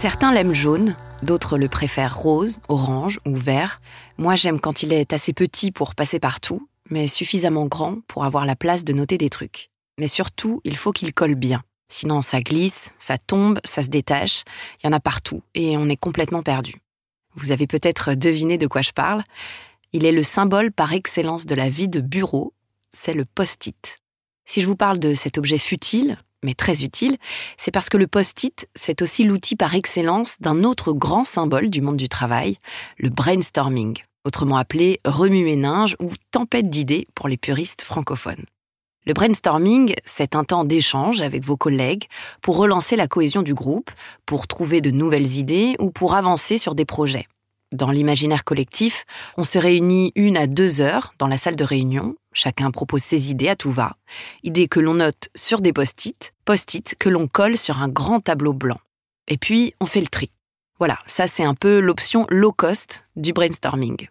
Certains l'aiment jaune, d'autres le préfèrent rose, orange ou vert. Moi j'aime quand il est assez petit pour passer partout, mais suffisamment grand pour avoir la place de noter des trucs. Mais surtout, il faut qu'il colle bien. Sinon ça glisse, ça tombe, ça se détache, il y en a partout et on est complètement perdu. Vous avez peut-être deviné de quoi je parle. Il est le symbole par excellence de la vie de bureau, c'est le post-it. Si je vous parle de cet objet futile, mais très utile, c'est parce que le post-it, c'est aussi l'outil par excellence d'un autre grand symbole du monde du travail, le brainstorming, autrement appelé remue-méninge ou tempête d'idées pour les puristes francophones. Le brainstorming, c'est un temps d'échange avec vos collègues pour relancer la cohésion du groupe, pour trouver de nouvelles idées ou pour avancer sur des projets. Dans l'imaginaire collectif, on se réunit une à deux heures dans la salle de réunion. Chacun propose ses idées à tout va. Idées que l'on note sur des post-it, post-it que l'on colle sur un grand tableau blanc. Et puis, on fait le tri. Voilà, ça c'est un peu l'option low cost du brainstorming.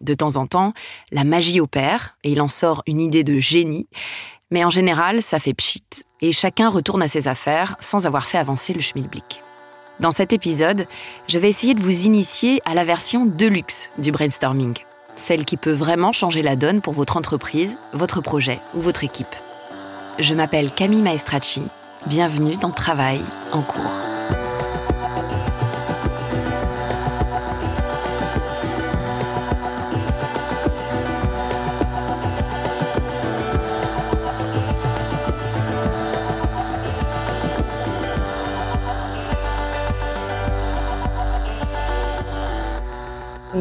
De temps en temps, la magie opère et il en sort une idée de génie, mais en général, ça fait pchit et chacun retourne à ses affaires sans avoir fait avancer le schmilblick. Dans cet épisode, je vais essayer de vous initier à la version deluxe du brainstorming, celle qui peut vraiment changer la donne pour votre entreprise, votre projet ou votre équipe. Je m'appelle Camille Maestracci, bienvenue dans Travail en cours.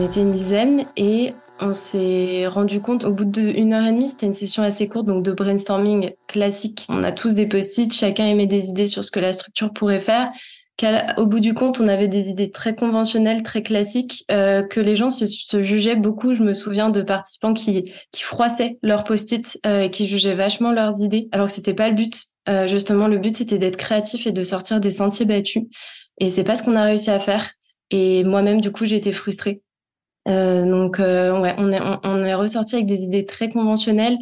Était une dizaine et on s'est rendu compte au bout d'une heure et demie, c'était une session assez courte, donc de brainstorming classique. On a tous des post-it, chacun émet des idées sur ce que la structure pourrait faire. Au bout du compte, on avait des idées très conventionnelles, très classiques, euh, que les gens se, jugeaient beaucoup. Je me souviens de participants qui, froissaient leurs post-it euh, qui jugeaient vachement leurs idées, alors que c'était pas le but. Euh, justement, le but c'était d'être créatif et de sortir des sentiers battus. Et c'est pas ce qu'on a réussi à faire. Et moi-même, du coup, j'ai été frustrée. Euh, donc, euh, on est ressorti avec des idées très conventionnelles,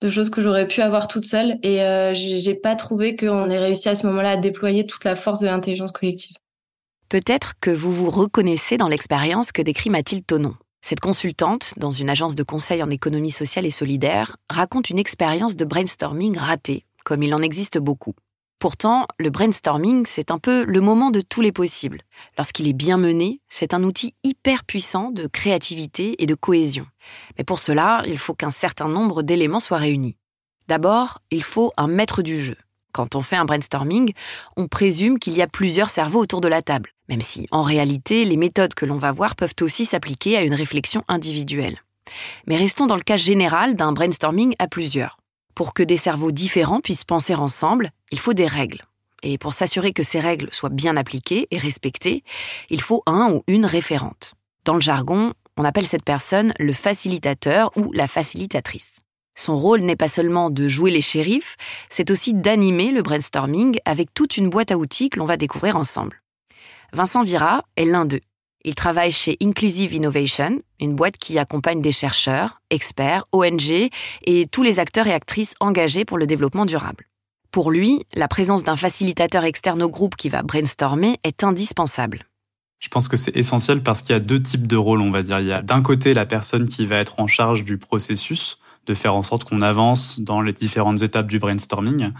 de choses que j'aurais pu avoir toute seule. Et euh, j'ai pas trouvé qu'on ait réussi à ce moment-là à déployer toute la force de l'intelligence collective. Peut-être que vous vous reconnaissez dans l'expérience que décrit Mathilde Tonon. Cette consultante, dans une agence de conseil en économie sociale et solidaire, raconte une expérience de brainstorming ratée, comme il en existe beaucoup. Pourtant, le brainstorming, c'est un peu le moment de tous les possibles. Lorsqu'il est bien mené, c'est un outil hyper puissant de créativité et de cohésion. Mais pour cela, il faut qu'un certain nombre d'éléments soient réunis. D'abord, il faut un maître du jeu. Quand on fait un brainstorming, on présume qu'il y a plusieurs cerveaux autour de la table, même si, en réalité, les méthodes que l'on va voir peuvent aussi s'appliquer à une réflexion individuelle. Mais restons dans le cas général d'un brainstorming à plusieurs. Pour que des cerveaux différents puissent penser ensemble, il faut des règles. Et pour s'assurer que ces règles soient bien appliquées et respectées, il faut un ou une référente. Dans le jargon, on appelle cette personne le facilitateur ou la facilitatrice. Son rôle n'est pas seulement de jouer les shérifs, c'est aussi d'animer le brainstorming avec toute une boîte à outils que l'on va découvrir ensemble. Vincent Vira est l'un d'eux. Il travaille chez Inclusive Innovation, une boîte qui accompagne des chercheurs, experts, ONG et tous les acteurs et actrices engagés pour le développement durable. Pour lui, la présence d'un facilitateur externe au groupe qui va brainstormer est indispensable. Je pense que c'est essentiel parce qu'il y a deux types de rôles, on va dire. Il y a d'un côté la personne qui va être en charge du processus, de faire en sorte qu'on avance dans les différentes étapes du brainstorming.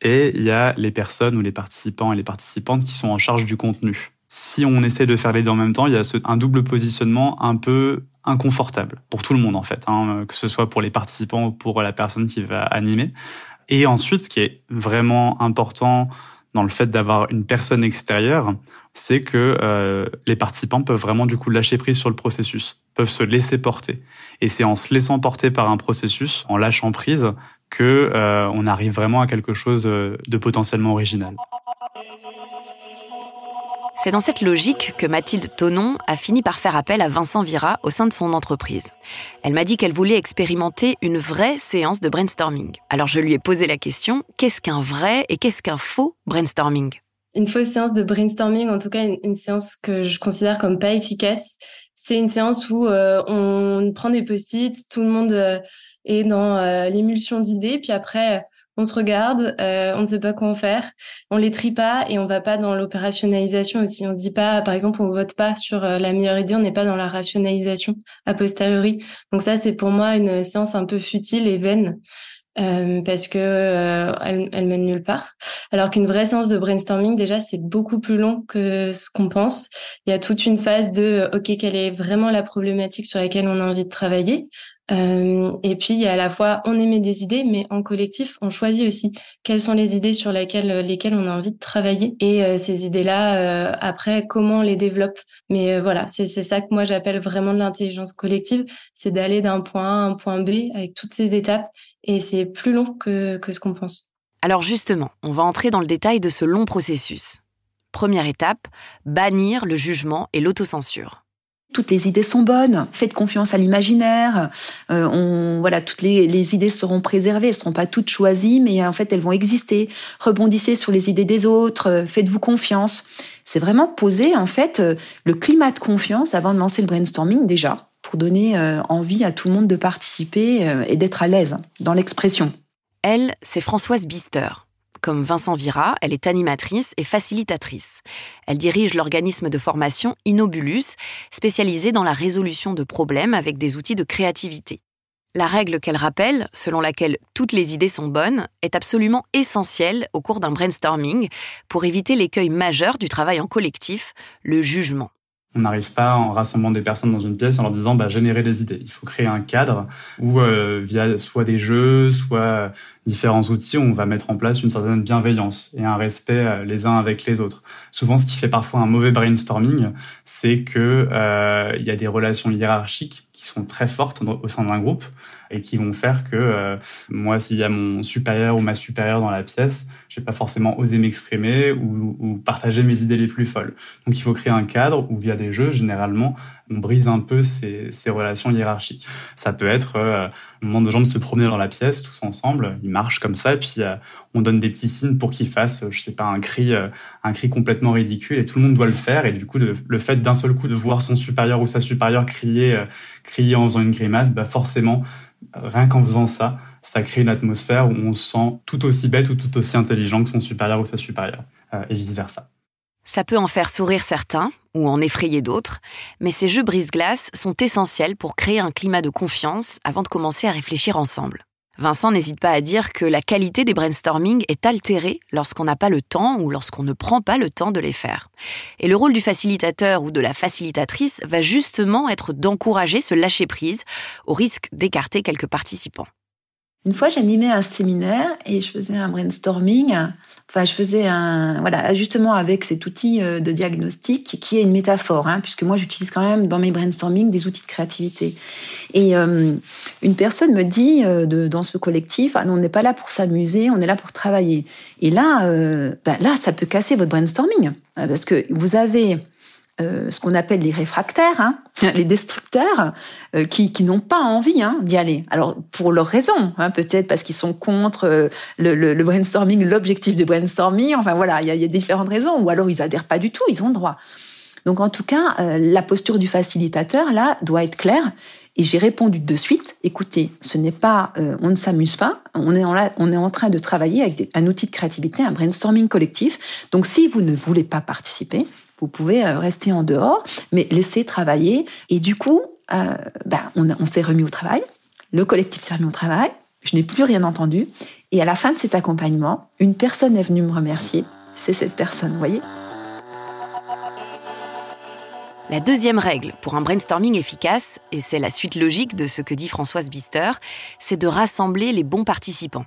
Et il y a les personnes ou les participants et les participantes qui sont en charge du contenu si on essaie de faire les deux en même temps, il y a un double positionnement un peu inconfortable pour tout le monde en fait, hein, que ce soit pour les participants ou pour la personne qui va animer. Et ensuite, ce qui est vraiment important dans le fait d'avoir une personne extérieure, c'est que euh, les participants peuvent vraiment du coup lâcher prise sur le processus, peuvent se laisser porter. Et c'est en se laissant porter par un processus, en lâchant prise, que euh, on arrive vraiment à quelque chose de potentiellement original. C'est dans cette logique que Mathilde Tonon a fini par faire appel à Vincent Vira au sein de son entreprise. Elle m'a dit qu'elle voulait expérimenter une vraie séance de brainstorming. Alors je lui ai posé la question, qu'est-ce qu'un vrai et qu'est-ce qu'un faux brainstorming? Une fausse séance de brainstorming, en tout cas une, séance que je considère comme pas efficace, c'est une séance où euh, on prend des post-it, tout le monde euh, est dans euh, l'émulsion d'idées, puis après on se regarde, euh, on ne sait pas quoi en faire, on les trie pas et on va pas dans l'opérationnalisation aussi. On se dit pas, par exemple, on vote pas sur euh, la meilleure idée, on n'est pas dans la rationalisation a posteriori. Donc ça, c'est pour moi une séance un peu futile et vaine. Euh, parce que elle, elle, mène nulle part. Alors qu'une vraie séance de brainstorming, déjà, c'est beaucoup plus long que ce qu'on pense. Il y a toute une phase de, OK, quelle est vraiment la problématique sur laquelle on a envie de travailler euh, et puis, à la fois, on émet des idées, mais en collectif, on choisit aussi quelles sont les idées sur lesquelles, lesquelles on a envie de travailler. Et euh, ces idées-là, euh, après, comment on les développe. Mais voilà, c'est ça que moi, j'appelle vraiment de l'intelligence collective. C'est d'aller d'un point A à un point B avec toutes ces étapes. Et c'est plus long que, que ce qu'on pense. Alors justement, on va entrer dans le détail de ce long processus. Première étape, bannir le jugement et l'autocensure toutes les idées sont bonnes. Faites confiance à l'imaginaire. Euh, on, voilà, toutes les, les, idées seront préservées. Elles seront pas toutes choisies, mais en fait, elles vont exister. Rebondissez sur les idées des autres. Euh, faites-vous confiance. C'est vraiment poser en fait euh, le climat de confiance avant de lancer le brainstorming déjà, pour donner envie à tout le monde de participer et d'être à l'aise dans l'expression. Elle, c'est Françoise Bister. Comme Vincent Vira, elle est animatrice et facilitatrice. Elle dirige l'organisme de formation Inobulus, spécialisé dans la résolution de problèmes avec des outils de créativité. La règle qu'elle rappelle, selon laquelle toutes les idées sont bonnes, est absolument essentielle au cours d'un brainstorming pour éviter l'écueil majeur du travail en collectif, le jugement. On n'arrive pas en rassemblant des personnes dans une pièce en leur disant bah, générer des idées. Il faut créer un cadre où euh, via soit des jeux, soit différents outils, on va mettre en place une certaine bienveillance et un respect euh, les uns avec les autres. Souvent, ce qui fait parfois un mauvais brainstorming, c'est que euh, il y a des relations hiérarchiques qui sont très fortes au sein d'un groupe et qui vont faire que euh, moi, s'il y a mon supérieur ou ma supérieure dans la pièce, je vais pas forcément oser m'exprimer ou, ou, partager mes idées les plus folles. Donc, il faut créer un cadre où, via des jeux, généralement, on brise un peu ces, relations hiérarchiques. Ça peut être euh, un moment de gens de se promener dans la pièce tous ensemble, ils marchent comme ça, puis euh, on donne des petits signes pour qu'ils fassent, je sais pas, un cri, un cri complètement ridicule, et tout le monde doit le faire. Et du coup, le fait d'un seul coup de voir son supérieur ou sa supérieure crier, crier en faisant une grimace, bah forcément, rien qu'en faisant ça, ça crée une atmosphère où on se sent tout aussi bête ou tout aussi intelligent que son supérieur ou sa supérieure, euh, et vice-versa. Ça peut en faire sourire certains ou en effrayer d'autres, mais ces jeux brise-glace sont essentiels pour créer un climat de confiance avant de commencer à réfléchir ensemble. Vincent n'hésite pas à dire que la qualité des brainstorming est altérée lorsqu'on n'a pas le temps ou lorsqu'on ne prend pas le temps de les faire. Et le rôle du facilitateur ou de la facilitatrice va justement être d'encourager ce lâcher-prise au risque d'écarter quelques participants. Une fois, j'animais un séminaire et je faisais un brainstorming. Enfin, je faisais un voilà justement avec cet outil euh, de diagnostic qui est une métaphore, hein, puisque moi j'utilise quand même dans mes brainstorming des outils de créativité. Et euh, une personne me dit euh, de, dans ce collectif, ah, on n'est pas là pour s'amuser, on est là pour travailler. Et là, ben là, ça peut casser votre brainstorming parce que vous avez euh, ce qu'on appelle les réfractaires, hein, les destructeurs, euh, qui, n'ont pas envie hein, d'y aller. Alors pour leurs raisons, hein, peut-être parce qu'ils sont contre euh, le, brainstorming, l'objectif du brainstorming. Enfin voilà, il y a, différentes raisons. Ou alors ils adhèrent pas du tout, ils ont le droit. Donc en tout cas, la posture du facilitateur là doit être claire. Et j'ai répondu de suite, écoutez, ce n'est pas, on ne s'amuse pas, on est en train de travailler avec un outil de créativité, un brainstorming collectif. Donc si vous ne voulez pas participer, vous pouvez euh, rester en dehors, mais laisser travailler. Et du coup, euh, ben, on, on s'est remis au travail. Le collectif s'est remis au travail. Je n'ai plus rien entendu. Et à la fin de cet accompagnement, une personne est venue me remercier. C'est cette personne, voyez La deuxième règle pour un brainstorming efficace, et c'est la suite logique de ce que dit Françoise Bister, c'est de rassembler les bons participants.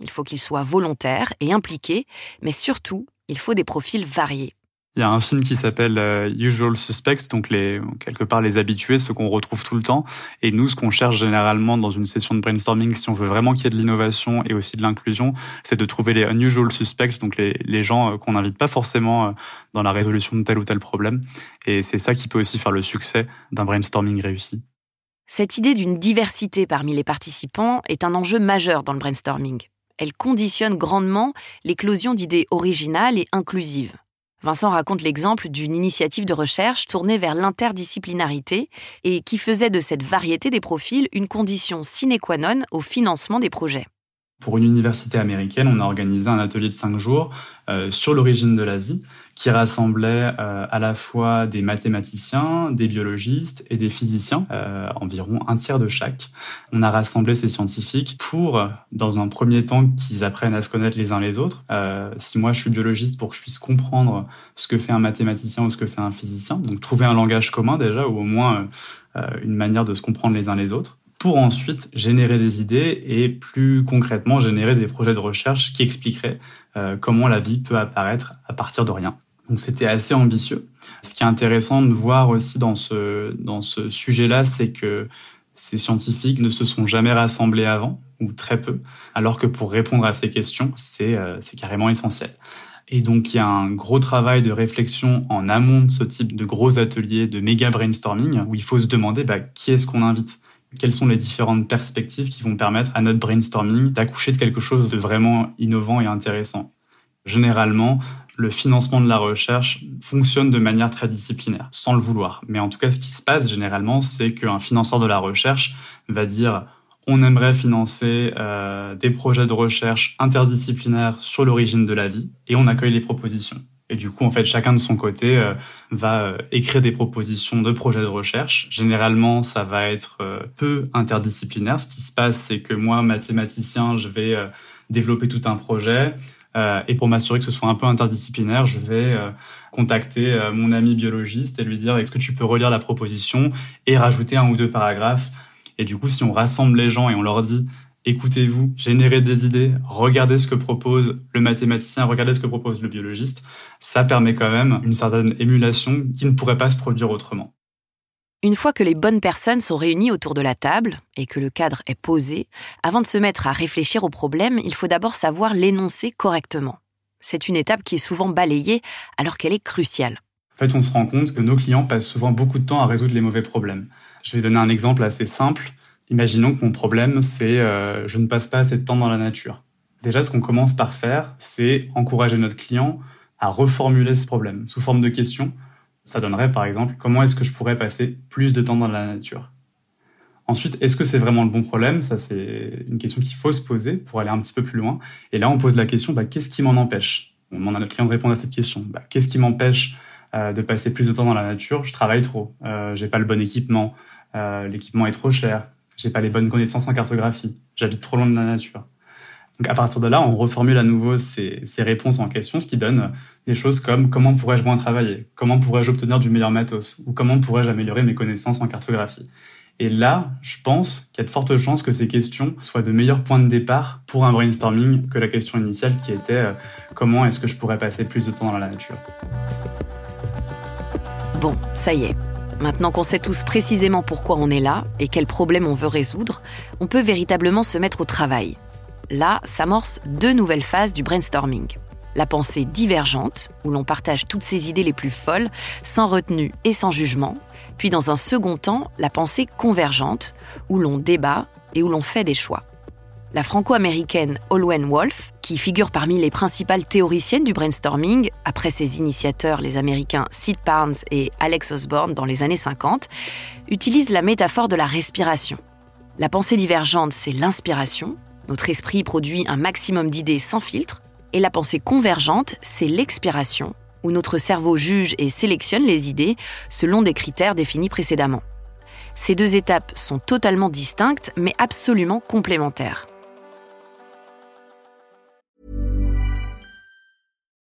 Il faut qu'ils soient volontaires et impliqués, mais surtout, il faut des profils variés. Il y a un film qui s'appelle euh, Usual Suspects, donc les quelque part les habitués, ceux qu'on retrouve tout le temps. Et nous, ce qu'on cherche généralement dans une session de brainstorming, si on veut vraiment qu'il y ait de l'innovation et aussi de l'inclusion, c'est de trouver les unusual suspects, donc les, les gens euh, qu'on n'invite pas forcément euh, dans la résolution de tel ou tel problème. Et c'est ça qui peut aussi faire le succès d'un brainstorming réussi. Cette idée d'une diversité parmi les participants est un enjeu majeur dans le brainstorming. Elle conditionne grandement l'éclosion d'idées originales et inclusives. Vincent raconte l'exemple d'une initiative de recherche tournée vers l'interdisciplinarité et qui faisait de cette variété des profils une condition sine qua non au financement des projets. Pour une université américaine, on a organisé un atelier de cinq jours euh, sur l'origine de la vie qui rassemblait euh, à la fois des mathématiciens, des biologistes et des physiciens, euh, environ un tiers de chaque. On a rassemblé ces scientifiques pour, dans un premier temps, qu'ils apprennent à se connaître les uns les autres. Euh, si moi je suis biologiste, pour que je puisse comprendre ce que fait un mathématicien ou ce que fait un physicien, donc trouver un langage commun déjà, ou au moins une manière de se comprendre les uns les autres pour ensuite générer des idées et plus concrètement générer des projets de recherche qui expliqueraient comment la vie peut apparaître à partir de rien. Donc c'était assez ambitieux. Ce qui est intéressant de voir aussi dans ce, dans ce sujet-là, c'est que ces scientifiques ne se sont jamais rassemblés avant, ou très peu, alors que pour répondre à ces questions, c'est euh, carrément essentiel. Et donc il y a un gros travail de réflexion en amont de ce type de gros ateliers, de méga brainstorming, où il faut se demander bah, qui est-ce qu'on invite? Quelles sont les différentes perspectives qui vont permettre à notre brainstorming d'accoucher de quelque chose de vraiment innovant et intéressant? Généralement, le financement de la recherche fonctionne de manière très disciplinaire, sans le vouloir. Mais en tout cas, ce qui se passe généralement, c'est qu'un financeur de la recherche va dire on aimerait financer euh, des projets de recherche interdisciplinaires sur l'origine de la vie, et on accueille les propositions. Et du coup, en fait, chacun de son côté euh, va euh, écrire des propositions de projets de recherche. Généralement, ça va être peu interdisciplinaire. Ce qui se passe, c'est que moi, mathématicien, je vais développer tout un projet. Euh, et pour m'assurer que ce soit un peu interdisciplinaire, je vais euh, contacter euh, mon ami biologiste et lui dire est-ce que tu peux relire la proposition et rajouter un ou deux paragraphes? Et du coup, si on rassemble les gens et on leur dit écoutez-vous, générez des idées, regardez ce que propose le mathématicien, regardez ce que propose le biologiste, ça permet quand même une certaine émulation qui ne pourrait pas se produire autrement. Une fois que les bonnes personnes sont réunies autour de la table et que le cadre est posé, avant de se mettre à réfléchir au problème, il faut d'abord savoir l'énoncer correctement. C'est une étape qui est souvent balayée alors qu'elle est cruciale. En fait, on se rend compte que nos clients passent souvent beaucoup de temps à résoudre les mauvais problèmes. Je vais donner un exemple assez simple. Imaginons que mon problème, c'est euh, je ne passe pas assez de temps dans la nature. Déjà, ce qu'on commence par faire, c'est encourager notre client à reformuler ce problème sous forme de questions ça donnerait par exemple comment est-ce que je pourrais passer plus de temps dans la nature? Ensuite, est-ce que c'est vraiment le bon problème? Ça, c'est une question qu'il faut se poser pour aller un petit peu plus loin. Et là, on pose la question bah, qu'est-ce qui m'en empêche? On demande à notre client de répondre à cette question. Bah, qu'est-ce qui m'empêche euh, de passer plus de temps dans la nature? Je travaille trop. Euh, J'ai pas le bon équipement. Euh, L'équipement est trop cher. j'ai pas les bonnes connaissances en cartographie, j'habite trop loin de la nature. Donc à partir de là, on reformule à nouveau ces, réponses en question, ce qui donne des choses comme comment pourrais-je moins travailler, comment pourrais-je obtenir du meilleur matos, ou comment pourrais-je améliorer mes connaissances en cartographie? Et là, je pense qu'il y a de fortes chances que ces questions soient de meilleurs points de départ pour un brainstorming que la question initiale qui était euh, comment est-ce que je pourrais passer plus de temps dans la nature? Bon, ça y est. Maintenant qu'on sait tous précisément pourquoi on est là et quels problèmes on veut résoudre, on peut véritablement se mettre au travail. Là s'amorcent deux nouvelles phases du brainstorming. La pensée divergente, où l'on partage toutes ses idées les plus folles, sans retenue et sans jugement, puis dans un second temps, la pensée convergente, où l'on débat et où l'on fait des choix. La franco-américaine Olwen Wolf, qui figure parmi les principales théoriciennes du brainstorming, après ses initiateurs les Américains Sid Barnes et Alex Osborne dans les années 50, utilise la métaphore de la respiration. La pensée divergente, c'est l'inspiration. Notre esprit produit un maximum d'idées sans filtre. Et la pensée convergente, c'est l'expiration, où notre cerveau juge et sélectionne les idées selon des critères définis précédemment. Ces deux étapes sont totalement distinctes mais absolument complémentaires.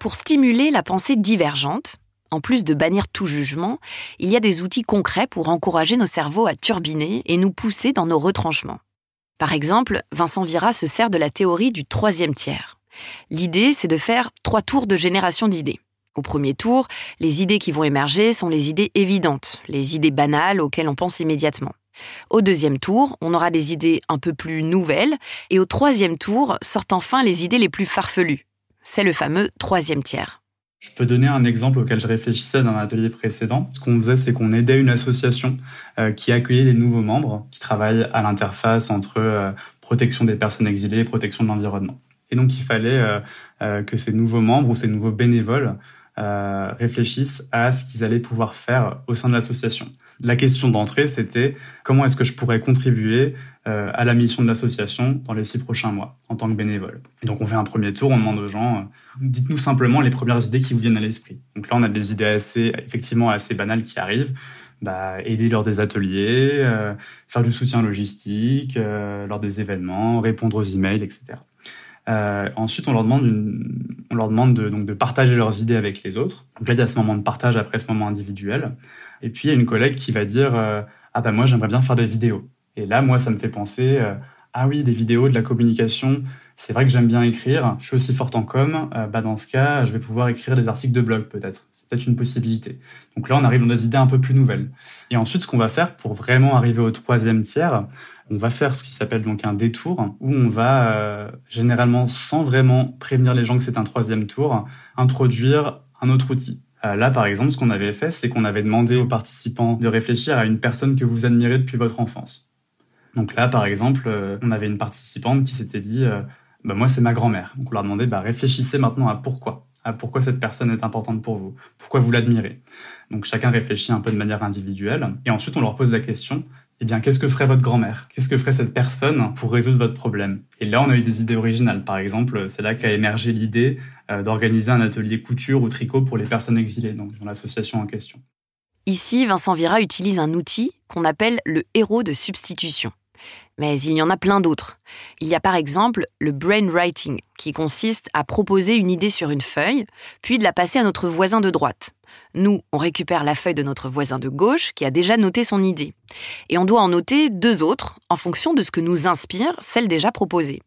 Pour stimuler la pensée divergente, en plus de bannir tout jugement, il y a des outils concrets pour encourager nos cerveaux à turbiner et nous pousser dans nos retranchements. Par exemple, Vincent Vira se sert de la théorie du troisième tiers. L'idée, c'est de faire trois tours de génération d'idées. Au premier tour, les idées qui vont émerger sont les idées évidentes, les idées banales auxquelles on pense immédiatement. Au deuxième tour, on aura des idées un peu plus nouvelles, et au troisième tour sortent enfin les idées les plus farfelues. C'est le fameux troisième tiers. Je peux donner un exemple auquel je réfléchissais dans l'atelier précédent. Ce qu'on faisait, c'est qu'on aidait une association euh, qui accueillait des nouveaux membres qui travaillent à l'interface entre euh, protection des personnes exilées et protection de l'environnement. Et donc, il fallait euh, que ces nouveaux membres ou ces nouveaux bénévoles réfléchissent à ce qu'ils allaient pouvoir faire au sein de l'association. La question d'entrée, c'était comment est-ce que je pourrais contribuer euh, à la mission de l'association dans les six prochains mois en tant que bénévole. Et donc on fait un premier tour, on demande aux gens, euh, dites-nous simplement les premières idées qui vous viennent à l'esprit. Donc là on a des idées assez, effectivement assez banales qui arrivent. Bah, aider lors des ateliers, euh, faire du soutien logistique lors des événements, répondre aux emails, etc. ensuite, on leur demande, une, on leur demande de, donc de partager leurs idées avec les autres. Donc là, il y a ce moment de partage après ce moment individuel. Et puis, il y a une collègue qui va dire Ah bah moi, j'aimerais bien faire des vidéos. Et là, moi, ça me fait penser, euh, ah oui, des vidéos, de la communication. C'est vrai que j'aime bien écrire. Je suis aussi forte en com. Euh, bah dans ce cas, je vais pouvoir écrire des articles de blog peut-être. C'est peut-être une possibilité. Donc là, on arrive dans des idées un peu plus nouvelles. Et ensuite, ce qu'on va faire pour vraiment arriver au troisième tiers, on va faire ce qui s'appelle donc un détour, où on va euh, généralement, sans vraiment prévenir les gens que c'est un troisième tour, introduire un autre outil. Là, par exemple, ce qu'on avait fait, c'est qu'on avait demandé aux participants de réfléchir à une personne que vous admirez depuis votre enfance. Donc là, par exemple, euh, on avait une participante qui s'était dit, euh, bah, moi, c'est ma grand-mère. Donc on leur demandait, bah, réfléchissez maintenant à pourquoi, à pourquoi cette personne est importante pour vous, pourquoi vous l'admirez. Donc chacun réfléchit un peu de manière individuelle, et ensuite on leur pose la question, eh bien, qu'est-ce que ferait votre grand-mère? Qu'est-ce que ferait cette personne pour résoudre votre problème? Et là, on a eu des idées originales. Par exemple, c'est là qu'a émergé l'idée euh, d'organiser un atelier couture ou tricot pour les personnes exilées, donc dans l'association en question. Ici, Vincent Vira utilise un outil qu'on appelle le héros de substitution. Mais il y en a plein d'autres. Il y a par exemple le brainwriting, qui consiste à proposer une idée sur une feuille, puis de la passer à notre voisin de droite. Nous, on récupère la feuille de notre voisin de gauche qui a déjà noté son idée. Et on doit en noter deux autres en fonction de ce que nous inspire celle déjà proposée.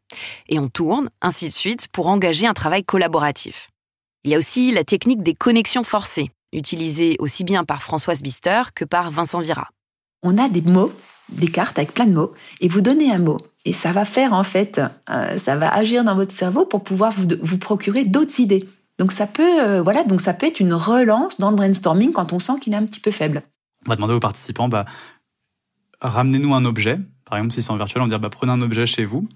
Et on tourne, ainsi de suite, pour engager un travail collaboratif. Il y a aussi la technique des connexions forcées, utilisée aussi bien par Françoise Bister que par Vincent Vira. On a des mots des cartes avec plein de mots et vous donnez un mot. Et ça va faire en fait, euh, ça va agir dans votre cerveau pour pouvoir vous, vous procurer d'autres idées. Donc ça peut, euh, voilà, donc ça peut être une relance dans le brainstorming quand on sent qu'il est un petit peu faible. On va demander aux participants, bah, ramenez-nous un objet. Par exemple, si c'est en virtuel, on va dire, bah, prenez un objet chez vous.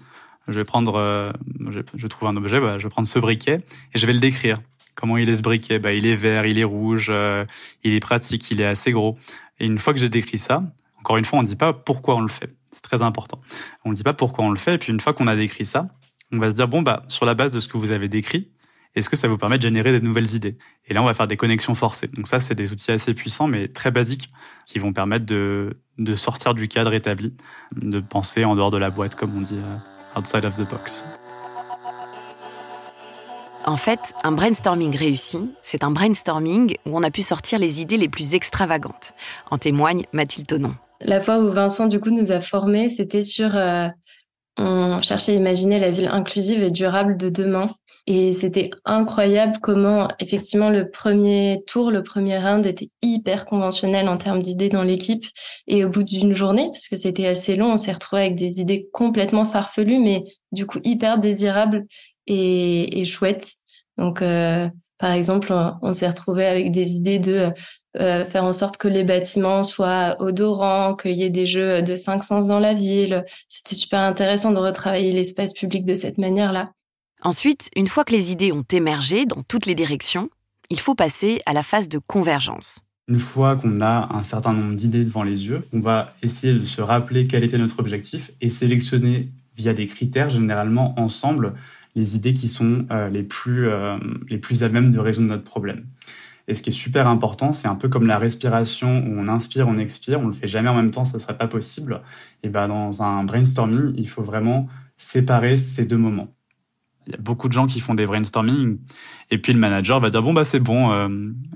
Je vais prendre, euh, je, trouve un objet, bah, je vais prendre ce briquet et je vais le décrire. Comment il est ce briquet? Bah, Il est vert, il est rouge, euh, il est pratique, il est assez gros. Et une fois que j'ai décrit ça, encore une fois, on ne dit pas pourquoi on le fait. C'est très important. On ne dit pas pourquoi on le fait. Et puis une fois qu'on a décrit ça, on va se dire, bon, bah, sur la base de ce que vous avez décrit, est-ce que ça vous permet de générer des nouvelles idées? Et là, on va faire des connexions forcées. Donc ça, c'est des outils assez puissants, mais très basiques, qui vont permettre de, de sortir du cadre établi, de penser en dehors de la boîte, comme on dit, euh, outside of the box. En fait, un brainstorming réussi, c'est un brainstorming où on a pu sortir les idées les plus extravagantes. En témoigne Mathilde Tonon. La fois où Vincent, du coup, nous a formés, c'était sur... Euh, on cherchait à imaginer la ville inclusive et durable de demain. Et c'était incroyable comment, effectivement, le premier tour, le premier round était hyper conventionnel en termes d'idées dans l'équipe. Et au bout d'une journée, puisque c'était assez long, on s'est retrouvé avec des idées complètement farfelues, mais du coup hyper désirables et, et chouettes. Donc, euh, par exemple, on, s'est retrouvé avec des idées de euh, faire en sorte que les bâtiments soient odorants, qu'il y ait des jeux de cinq sens dans la ville. C'était super intéressant de retravailler l'espace public de cette manière-là. Ensuite, une fois que les idées ont émergé dans toutes les directions, il faut passer à la phase de convergence. Une fois qu'on a un certain nombre d'idées devant les yeux, on va essayer de se rappeler quel était notre objectif et sélectionner via des critères généralement ensemble les idées qui sont euh, les, plus, euh, les plus à même de résoudre notre problème. Et ce qui est super important, c'est un peu comme la respiration où on inspire, on expire, on le fait jamais en même temps, ça serait pas possible. Et ben dans un brainstorming, il faut vraiment séparer ces deux moments il y a beaucoup de gens qui font des brainstorming. Et puis le manager va dire bon bah c'est bon euh,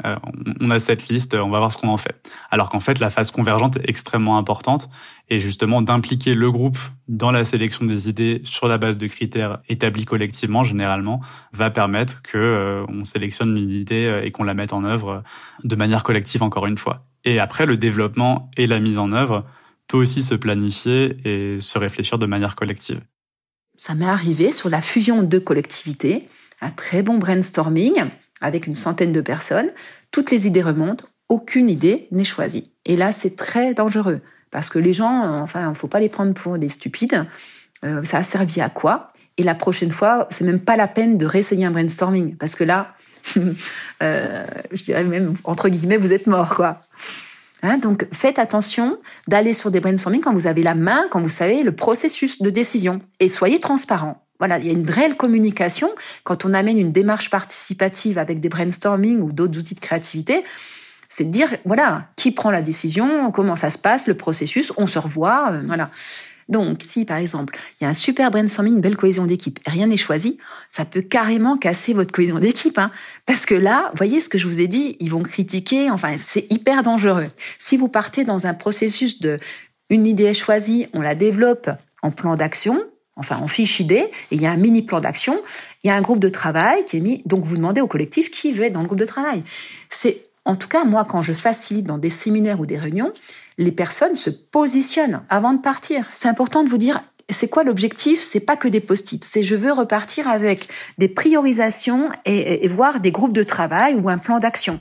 euh, on a cette liste on va voir ce qu'on en fait. Alors qu'en fait la phase convergente est extrêmement importante. Et justement d'impliquer le groupe dans la sélection des idées sur la base de critères établis collectivement généralement va permettre que euh, on sélectionne une idée et qu'on la mette en œuvre de manière collective encore une fois. Et après le développement et la mise en œuvre peut aussi se planifier et se réfléchir de manière collective ça m'est arrivé sur la fusion de collectivités, un très bon brainstorming avec une centaine de personnes. Toutes les idées remontent, aucune idée n'est choisie. Et là, c'est très dangereux parce que les gens, enfin, faut pas les prendre pour des stupides. Euh, ça a servi à quoi? Et la prochaine fois, c'est même pas la peine de réessayer un brainstorming parce que là, euh, je dirais même entre guillemets, vous êtes mort, quoi. Hein, donc faites attention d'aller sur des brainstorming quand vous avez la main, quand vous savez le processus de décision. Et soyez transparent. Voilà, il y a une réelle communication quand on amène une démarche participative avec des brainstorming ou d'autres outils de créativité. C'est de dire, voilà, qui prend la décision, comment ça se passe, le processus, on se revoit, euh, voilà. Donc, si par exemple, il y a un super brainstorming, une belle cohésion d'équipe, rien n'est choisi, ça peut carrément casser votre cohésion d'équipe. Hein. Parce que là, voyez ce que je vous ai dit, ils vont critiquer, enfin, c'est hyper dangereux. Si vous partez dans un processus de une idée est choisie, on la développe en plan d'action, enfin en fiche idée, et il y a un mini plan d'action, il y a un groupe de travail qui est mis, donc vous demandez au collectif qui veut être dans le groupe de travail. C'est en tout cas, moi, quand je facilite dans des séminaires ou des réunions, les personnes se positionnent avant de partir. C'est important de vous dire, c'est quoi l'objectif? C'est pas que des post-it. C'est je veux repartir avec des priorisations et, voir des groupes de travail ou un plan d'action.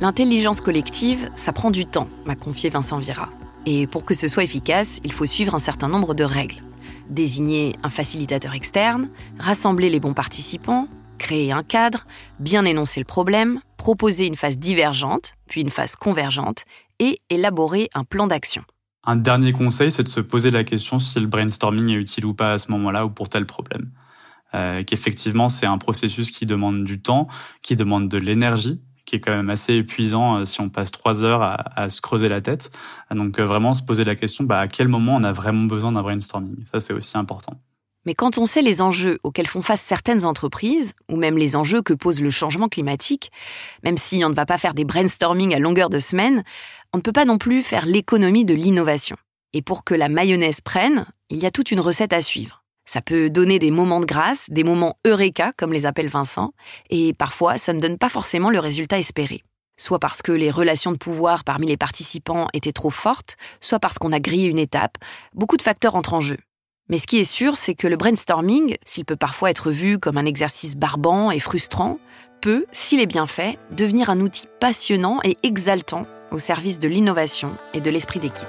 L'intelligence collective, ça prend du temps, m'a confié Vincent Vira. Et pour que ce soit efficace, il faut suivre un certain nombre de règles. Désigner un facilitateur externe, rassembler les bons participants, créer un cadre, bien énoncer le problème, proposer une phase divergente, puis une phase convergente, et élaborer un plan d'action. Un dernier conseil, c'est de se poser la question si le brainstorming est utile ou pas à ce moment-là ou pour tel problème. Euh, qu'effectivement, c'est un processus qui demande du temps, qui demande de l'énergie, qui est quand même assez épuisant euh, si on passe trois heures à, se creuser la tête. Donc euh, vraiment se poser la question, bah, à quel moment on a vraiment besoin d'un brainstorming? Ça, c'est aussi important. Mais quand on sait les enjeux auxquels font face certaines entreprises, ou même les enjeux que pose le changement climatique, même si on ne va pas faire des brainstorming à longueur de semaine, on ne peut pas non plus faire l'économie de l'innovation. Et pour que la mayonnaise prenne, il y a toute une recette à suivre. Ça peut donner des moments de grâce, des moments eureka, comme les appelle Vincent, et parfois ça ne donne pas forcément le résultat espéré. Soit parce que les relations de pouvoir parmi les participants étaient trop fortes, soit parce qu'on a grillé une étape. Beaucoup de facteurs entrent en jeu. Mais ce qui est sûr, c'est que le brainstorming, s'il peut parfois être vu comme un exercice barbant et frustrant, peut, s'il est bien fait, devenir un outil passionnant et exaltant au service de l'innovation et de l'esprit d'équipe.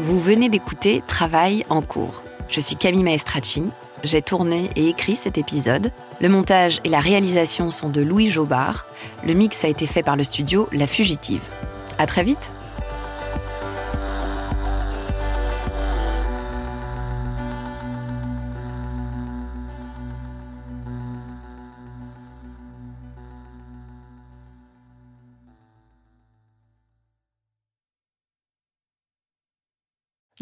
Vous venez d'écouter Travail en cours. Je suis Camille Maestracci. J'ai tourné et écrit cet épisode. Le montage et la réalisation sont de Louis Jobard. Le mix a été fait par le studio La Fugitive. À très vite!